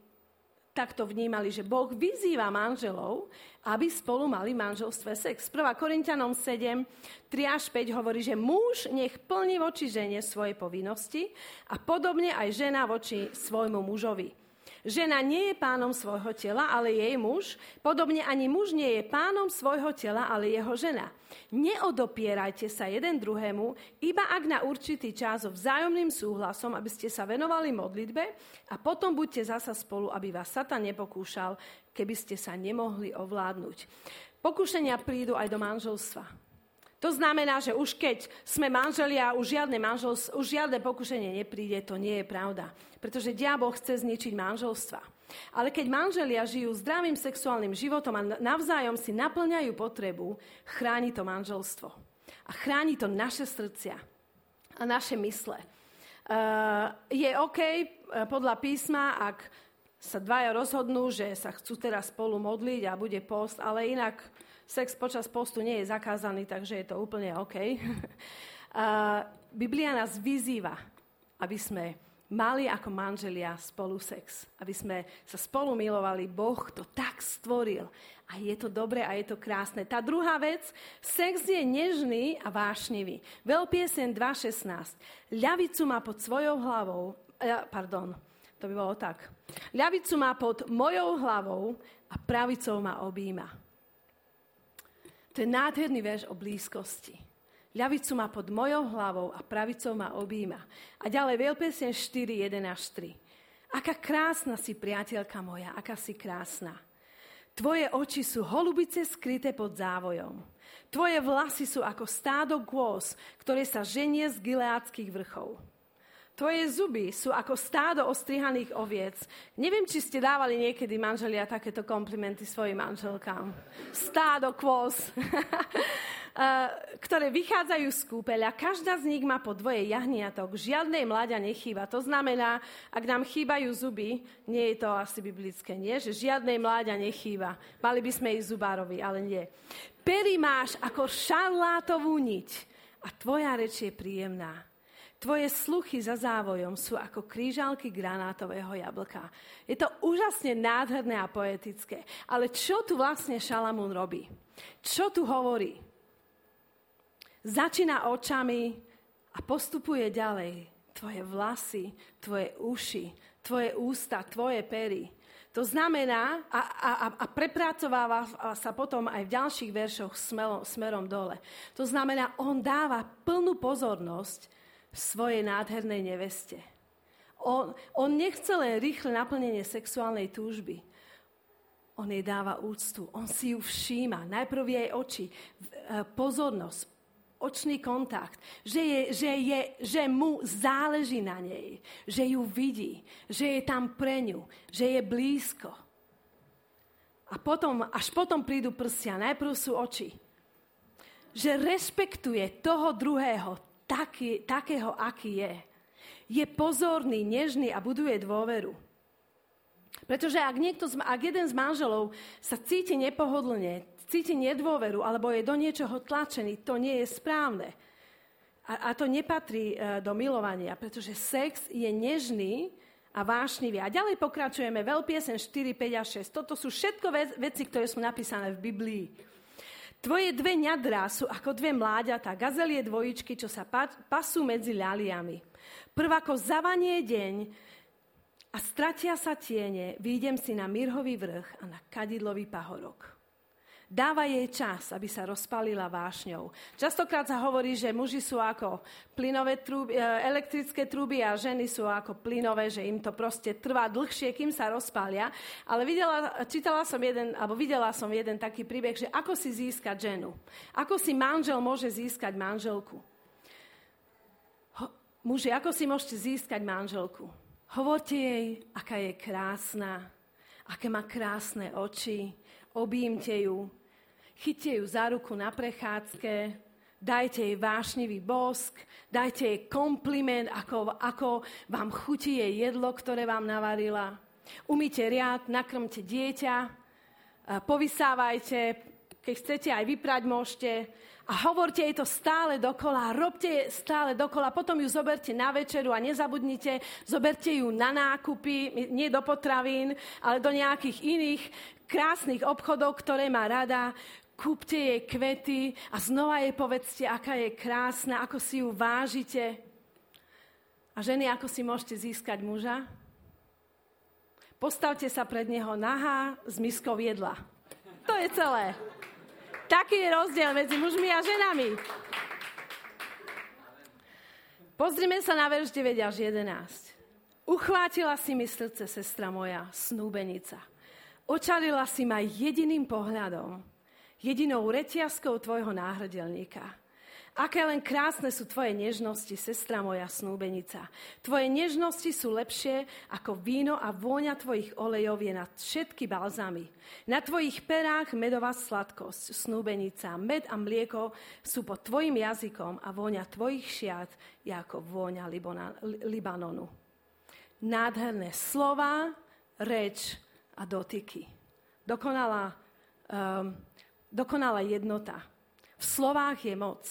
takto vnímali, že Boh vyzýva manželov, aby spolu mali manželstve sex. 1. Korintianom 7, 3 až 5 hovorí, že muž nech plní voči žene svoje povinnosti a podobne aj žena voči svojmu mužovi. Žena nie je pánom svojho tela, ale jej muž. Podobne ani muž nie je pánom svojho tela, ale jeho žena. Neodopierajte sa jeden druhému, iba ak na určitý čas so vzájomným súhlasom, aby ste sa venovali modlitbe a potom buďte zasa spolu, aby vás Satan nepokúšal, keby ste sa nemohli ovládnuť. Pokúšania prídu aj do manželstva. To znamená, že už keď sme manželia, už žiadne, manžels, už žiadne pokušenie nepríde, to nie je pravda. Pretože diabol chce zničiť manželstva. Ale keď manželia žijú zdravým sexuálnym životom a navzájom si naplňajú potrebu, chráni to manželstvo. A chráni to naše srdcia a naše mysle. Uh, je OK uh, podľa písma, ak sa dvaja rozhodnú, že sa chcú teraz spolu modliť a bude post, ale inak Sex počas postu nie je zakázaný, takže je to úplne OK. Biblia nás vyzýva, aby sme mali ako manželia spolu sex. Aby sme sa spolu milovali. Boh to tak stvoril. A je to dobré a je to krásne. Tá druhá vec, sex je nežný a vášnivý. Veľpiesen 2.16. Ľavicu má pod svojou hlavou, eh, pardon, to by bolo tak. Ľavicu má pod mojou hlavou a pravicou ma objíma. To je nádherný verš o blízkosti. Ľavicu má pod mojou hlavou a pravicou ma objíma. A ďalej Veľpesien 4, 1 až 3. Aká krásna si, priateľka moja, aká si krásna. Tvoje oči sú holubice skryté pod závojom. Tvoje vlasy sú ako stádo kôz, ktoré sa ženie z gileádskych vrchov. Tvoje zuby sú ako stádo ostrihaných oviec. Neviem, či ste dávali niekedy manželia takéto komplimenty svojim manželkám. Stádo kvôz, ktoré vychádzajú z kúpeľa. Každá z nich má po dvoje jahniatok. Žiadnej mladia nechýba. To znamená, ak nám chýbajú zuby, nie je to asi biblické, nie? Že žiadnej mláďa nechýba. Mali by sme ísť zubárovi, ale nie. Pery máš ako šarlátovú niť a tvoja reč je príjemná. Tvoje sluchy za závojom sú ako krížalky granátového jablka. Je to úžasne nádherné a poetické. Ale čo tu vlastne Šalamún robí? Čo tu hovorí? Začína očami a postupuje ďalej. Tvoje vlasy, tvoje uši, tvoje ústa, tvoje pery. To znamená, a, a, a prepracováva sa potom aj v ďalších veršoch smerom, smerom dole. To znamená, on dáva plnú pozornosť svojej nádhernej neveste. On, on nechce len rýchle naplnenie sexuálnej túžby. On jej dáva úctu, on si ju všíma. Najprv jej oči, e, pozornosť, očný kontakt, že, je, že, je, že mu záleží na nej, že ju vidí, že je tam pre ňu, že je blízko. A potom, až potom prídu prsia, najprv sú oči. Že rešpektuje toho druhého taký, takého, aký je. Je pozorný, nežný a buduje dôveru. Pretože ak, niekto, ak jeden z manželov sa cíti nepohodlne, cíti nedôveru alebo je do niečoho tlačený, to nie je správne. A, a to nepatrí e, do milovania, pretože sex je nežný a vášnivý. A ďalej pokračujeme, veľpiesen 4, 5 a 6. Toto sú všetko veci, ktoré sú napísané v Biblii. Tvoje dve ňadrá sú ako dve mláďatá, gazelie dvojičky, čo sa pasú medzi ľaliami. Prvako zavanie deň a stratia sa tiene, výjdem si na Mirhový vrch a na Kadidlový pahorok. Dáva jej čas, aby sa rozpalila vášňou. Častokrát sa hovorí, že muži sú ako plynové trúby, e, elektrické trúby a ženy sú ako plynové, že im to proste trvá dlhšie, kým sa rozpália. Ale videla, čítala som jeden, alebo videla som jeden taký príbeh, že ako si získať ženu. Ako si manžel môže získať manželku. Muži, ako si môžete získať manželku? Hovorte jej, aká je krásna, aké má krásne oči, objímte ju, chyťte ju za ruku na prechádzke, dajte jej vášnivý bosk, dajte jej kompliment, ako, ako vám chutí jej jedlo, ktoré vám navarila. Umýte riad, nakrmte dieťa, povysávajte, keď chcete aj vyprať môžete a hovorte jej to stále dokola, robte stále dokola, potom ju zoberte na večeru a nezabudnite, zoberte ju na nákupy, nie do potravín, ale do nejakých iných krásnych obchodov, ktoré má rada. Kúpte jej kvety a znova jej povedzte, aká je krásna, ako si ju vážite. A ženy, ako si môžete získať muža? Postavte sa pred neho nahá s miskou jedla. To je celé. Taký je rozdiel medzi mužmi a ženami. Pozrime sa na verš 9 až 11. Uchvátila si mi srdce, sestra moja, snúbenica. Očarila si ma jediným pohľadom, jedinou reťazkou tvojho náhrdelníka. Aké len krásne sú tvoje nežnosti, sestra moja snúbenica. Tvoje nežnosti sú lepšie ako víno a vôňa tvojich olejov je nad všetky balzamy. Na tvojich perách medová sladkosť, snúbenica, med a mlieko sú pod tvojim jazykom a vôňa tvojich šiat je ako vôňa Libona, Libanonu. Nádherné slova, reč a dotyky. Dokonalá, um, dokonalá jednota. V slovách je moc.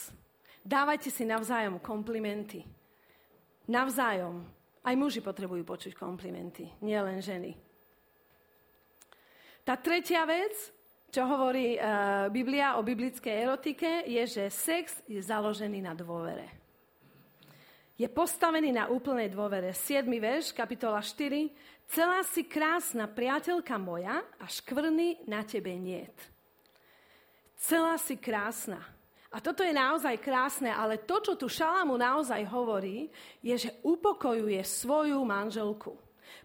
Dávajte si navzájom komplimenty. Navzájom. Aj muži potrebujú počuť komplimenty, nielen ženy. Tá tretia vec, čo hovorí uh, Biblia o biblickej erotike, je, že sex je založený na dôvere. Je postavený na úplnej dôvere. 7. verš, kapitola 4. Celá si krásna priateľka moja a škvrny na tebe niet. Celá si krásna. A toto je naozaj krásne, ale to, čo tu Šalamu naozaj hovorí, je, že upokojuje svoju manželku.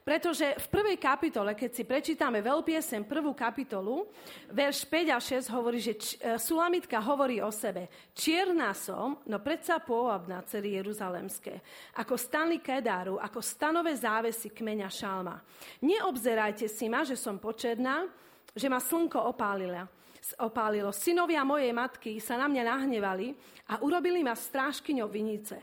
Pretože v prvej kapitole, keď si prečítame veľpiesem prvú kapitolu, verš 5 a 6 hovorí, že e, Sulamitka hovorí o sebe. Čierna som, no predsa pôvabná celý Jeruzalemské. Ako stany Kedáru, ako stanové závesy kmeňa Šalma. Neobzerajte si ma, že som počerná, že ma slnko opálila opálilo. Synovia mojej matky sa na mňa nahnevali a urobili ma strážkyňou vinice.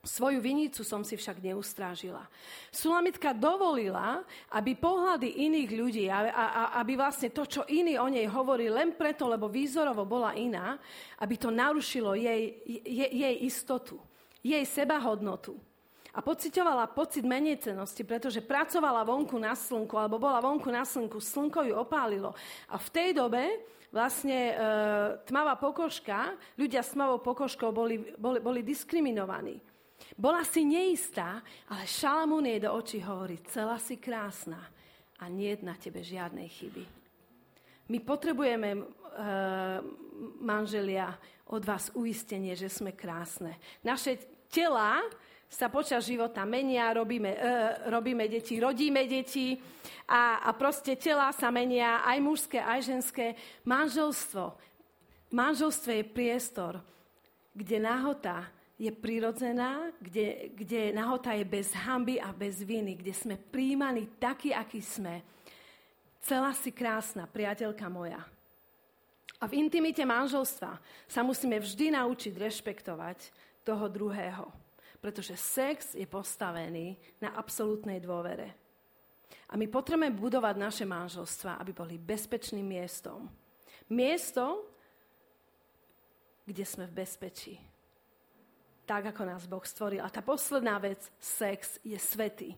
Svoju vinicu som si však neustrážila. Sulamitka dovolila, aby pohľady iných ľudí, a, a, a, aby vlastne to, čo iní o nej hovorí len preto, lebo výzorovo bola iná, aby to narušilo jej, jej, jej istotu, jej sebahodnotu a pocitovala pocit menejcenosti, pretože pracovala vonku na slnku, alebo bola vonku na slnku, slnko ju opálilo. A v tej dobe vlastne e, tmavá pokožka, ľudia s tmavou pokožkou boli, boli, boli diskriminovaní. Bola si neistá, ale Šalamún jej do očí hovorí, celá si krásna a nie na tebe žiadnej chyby. My potrebujeme, e, manželia, od vás uistenie, že sme krásne. Naše tela sa počas života menia, robíme, e, robíme deti, rodíme deti a, a proste tela sa menia, aj mužské, aj ženské. Manželstvo. Manželstvo je priestor, kde nahota je prirodzená, kde, kde nahota je bez hamby a bez viny, kde sme príjmaní takí, akí sme. Celá si krásna, priateľka moja. A v intimite manželstva sa musíme vždy naučiť rešpektovať toho druhého pretože sex je postavený na absolútnej dôvere. A my potrebujeme budovať naše manželstva, aby boli bezpečným miestom. Miesto, kde sme v bezpečí. Tak, ako nás Boh stvoril. A tá posledná vec, sex je svetý.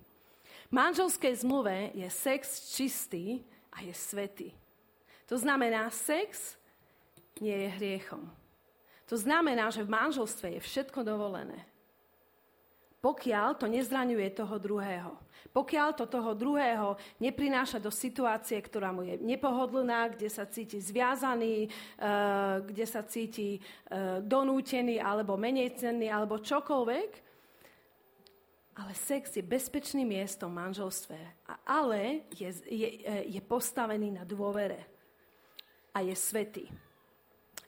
V manželskej zmluve je sex čistý a je svetý. To znamená, sex nie je hriechom. To znamená, že v manželstve je všetko dovolené pokiaľ to nezraňuje toho druhého. Pokiaľ to toho druhého neprináša do situácie, ktorá mu je nepohodlná, kde sa cíti zviazaný, eh, kde sa cíti eh, donútený alebo menej cenný alebo čokoľvek, ale sex je bezpečným miestom v manželstve, ale je, je, je postavený na dôvere a je svetý.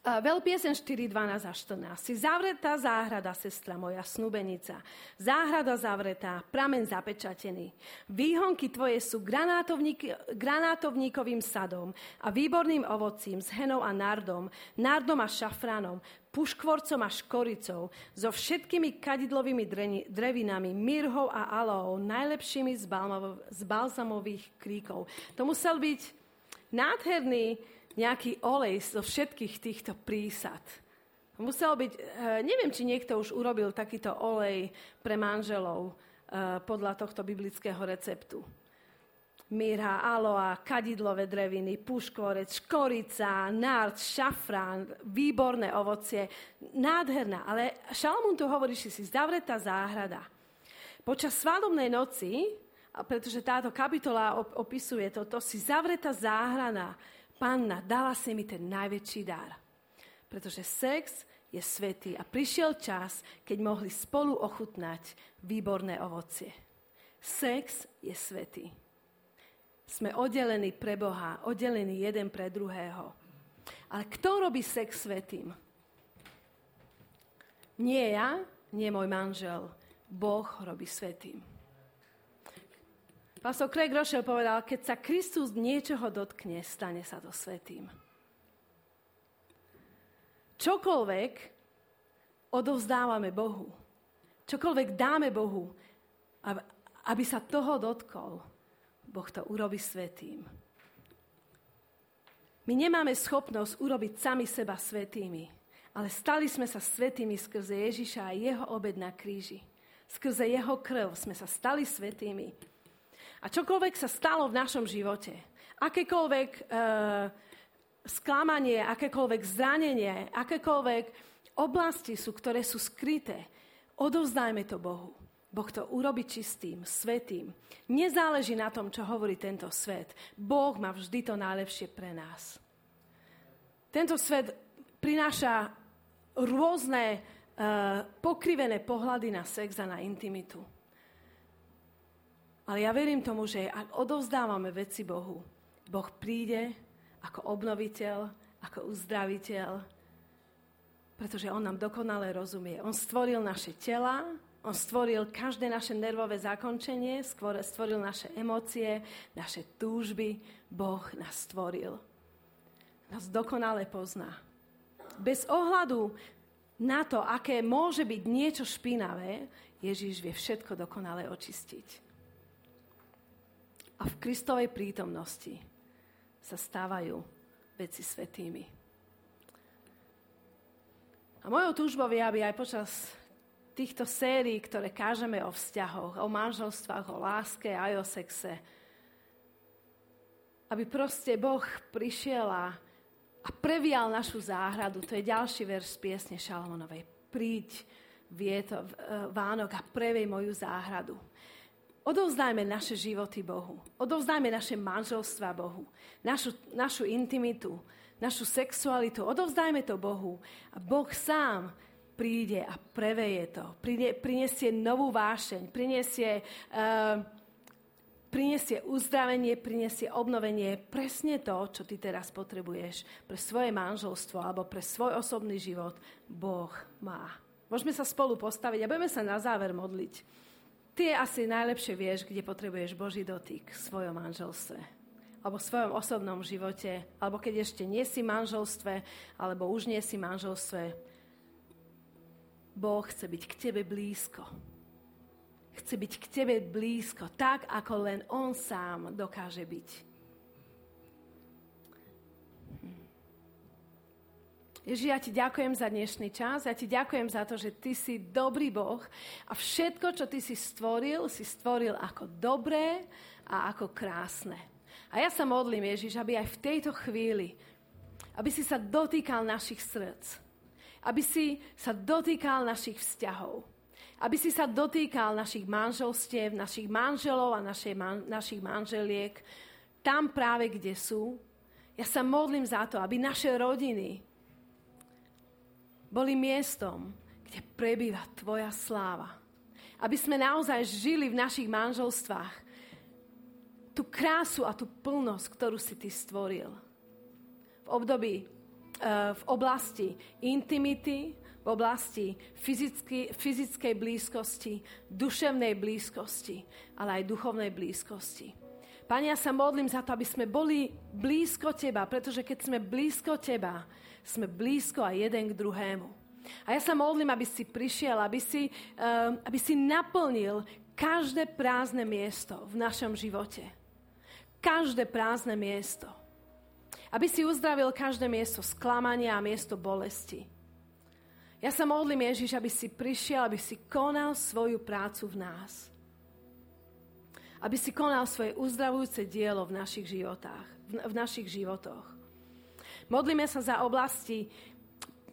Veľpiesen 4, 12 a 14. Si zavretá záhrada, sestra moja, snúbenica. Záhrada zavretá, pramen zapečatený. Výhonky tvoje sú granátovník, granátovníkovým sadom a výborným ovocím s henou a nardom, nardom a šafránom, puškvorcom a škoricou, so všetkými kadidlovými drevinami, mirhou a aloou, najlepšími z, balmov, z balzamových kríkov. To musel byť nádherný nejaký olej zo všetkých týchto prísad. Muselo byť, eh, neviem, či niekto už urobil takýto olej pre manželov eh, podľa tohto biblického receptu. Mirha, aloa, kadidlové dreviny, puškvorec, škorica, nard, šafrán, výborné ovocie. Nádherná, ale Šalamún tu hovorí, že si zavretá záhrada. Počas svadobnej noci, pretože táto kapitola opisuje toto, si zavretá záhrada, Panna, dala si mi ten najväčší dar. Pretože sex je svetý a prišiel čas, keď mohli spolu ochutnať výborné ovocie. Sex je svetý. Sme oddelení pre Boha, oddelení jeden pre druhého. Ale kto robí sex svetým? Nie ja, nie môj manžel. Boh robí svetým. Pastor Craig Rochelle povedal, keď sa Kristus niečoho dotkne, stane sa to svetým. Čokoľvek odovzdávame Bohu, čokoľvek dáme Bohu, aby sa toho dotkol, Boh to urobi svetým. My nemáme schopnosť urobiť sami seba svetými, ale stali sme sa svetými skrze Ježiša a jeho obed na kríži. Skrze jeho krv sme sa stali svetými. A čokoľvek sa stalo v našom živote, akékoľvek e, sklamanie, akékoľvek zranenie, akékoľvek oblasti sú, ktoré sú skryté, odovzdajme to Bohu. Boh to urobi čistým, svetým. Nezáleží na tom, čo hovorí tento svet. Boh má vždy to najlepšie pre nás. Tento svet prináša rôzne uh, pokrivené pohľady na sex a na intimitu. Ale ja verím tomu, že ak odovzdávame veci Bohu, Boh príde ako obnoviteľ, ako uzdraviteľ, pretože On nám dokonale rozumie. On stvoril naše tela, On stvoril každé naše nervové zakončenie, stvoril naše emócie, naše túžby. Boh nás stvoril. Nás dokonale pozná. Bez ohľadu na to, aké môže byť niečo špinavé, Ježíš vie všetko dokonale očistiť a v Kristovej prítomnosti sa stávajú veci svetými. A mojou túžbou je, aby aj počas týchto sérií, ktoré kážeme o vzťahoch, o manželstvách, o láske, aj o sexe, aby proste Boh prišiel a, previal našu záhradu. To je ďalší verš z piesne Šalmonovej. Príď, vieto, Vánok a prevej moju záhradu. Odovzdajme naše životy Bohu. Odovzdajme naše manželstva Bohu. Našu, našu intimitu, našu sexualitu. Odovzdajme to Bohu. A Boh sám príde a preveje to. Príde, prinesie novú vášeň. Prinesie, uh, prinesie uzdravenie, prinesie obnovenie. Presne to, čo ty teraz potrebuješ pre svoje manželstvo alebo pre svoj osobný život. Boh má. Môžeme sa spolu postaviť a budeme sa na záver modliť. Ty asi najlepšie vieš, kde potrebuješ Boží dotyk v svojom manželstve alebo v svojom osobnom živote, alebo keď ešte nie si v manželstve, alebo už nie si v manželstve. Boh chce byť k tebe blízko. Chce byť k tebe blízko, tak ako len On sám dokáže byť. Ježiš, ja ti ďakujem za dnešný čas, ja ti ďakujem za to, že ty si dobrý Boh a všetko, čo ty si stvoril, si stvoril ako dobré a ako krásne. A ja sa modlím, Ježiš, aby aj v tejto chvíli, aby si sa dotýkal našich srdc, aby si sa dotýkal našich vzťahov, aby si sa dotýkal našich manželstiev, našich manželov a našej man, našich manželiek, tam práve, kde sú. Ja sa modlím za to, aby naše rodiny, boli miestom, kde prebýva Tvoja sláva. Aby sme naozaj žili v našich manželstvách tú krásu a tú plnosť, ktorú si Ty stvoril. V období v oblasti intimity, v oblasti fyzicky, fyzickej blízkosti, duševnej blízkosti, ale aj duchovnej blízkosti. Pane, ja sa modlím za to, aby sme boli blízko Teba, pretože keď sme blízko Teba, sme blízko aj jeden k druhému. A ja sa modlím, aby si prišiel, aby si, uh, aby si naplnil každé prázdne miesto v našom živote. Každé prázdne miesto. Aby si uzdravil každé miesto sklamania a miesto bolesti. Ja sa modlím, Ježiš, aby si prišiel, aby si konal svoju prácu v nás. Aby si konal svoje uzdravujúce dielo v našich životách, v, v našich životoch. Modlíme sa za oblasti,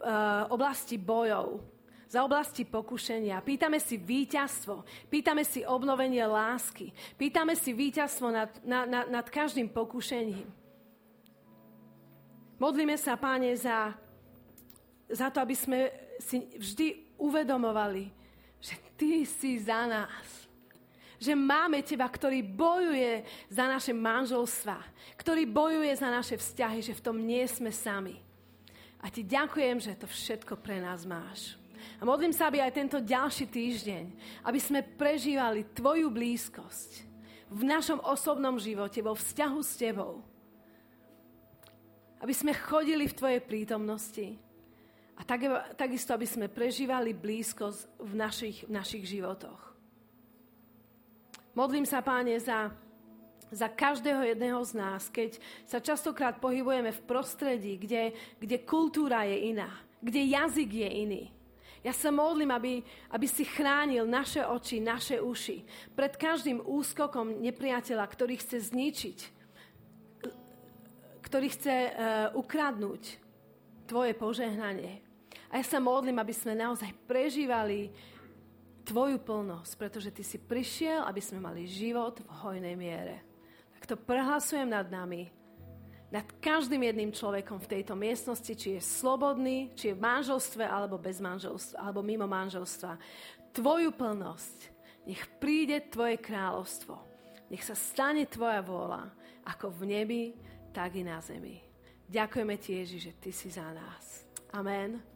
uh, oblasti bojov, za oblasti pokušenia. Pýtame si víťazstvo, pýtame si obnovenie lásky, pýtame si víťazstvo nad, nad, nad, nad každým pokušením. Modlíme sa, páne, za, za to, aby sme si vždy uvedomovali, že Ty si za nás. Že máme Teba, ktorý bojuje za naše manželstva, ktorý bojuje za naše vzťahy, že v tom nie sme sami. A Ti ďakujem, že to všetko pre nás máš. A modlím sa, aby aj tento ďalší týždeň, aby sme prežívali Tvoju blízkosť v našom osobnom živote, vo vzťahu s Tebou. Aby sme chodili v Tvojej prítomnosti, a tak, takisto, aby sme prežívali blízkosť v našich, v našich životoch. Modlím sa, páne, za, za každého jedného z nás, keď sa častokrát pohybujeme v prostredí, kde, kde kultúra je iná, kde jazyk je iný. Ja sa modlím, aby, aby si chránil naše oči, naše uši pred každým úskokom nepriateľa, ktorý chce zničiť, ktorý chce uh, ukradnúť tvoje požehnanie. A ja sa modlím, aby sme naozaj prežívali Tvoju plnosť, pretože Ty si prišiel, aby sme mali život v hojnej miere. Tak to prehlasujem nad nami, nad každým jedným človekom v tejto miestnosti, či je slobodný, či je v manželstve, alebo bez manželstva, alebo mimo manželstva. Tvoju plnosť. Nech príde Tvoje kráľovstvo. Nech sa stane Tvoja vôľa, ako v nebi, tak i na zemi. Ďakujeme Ti, Ježiš, že Ty si za nás. Amen.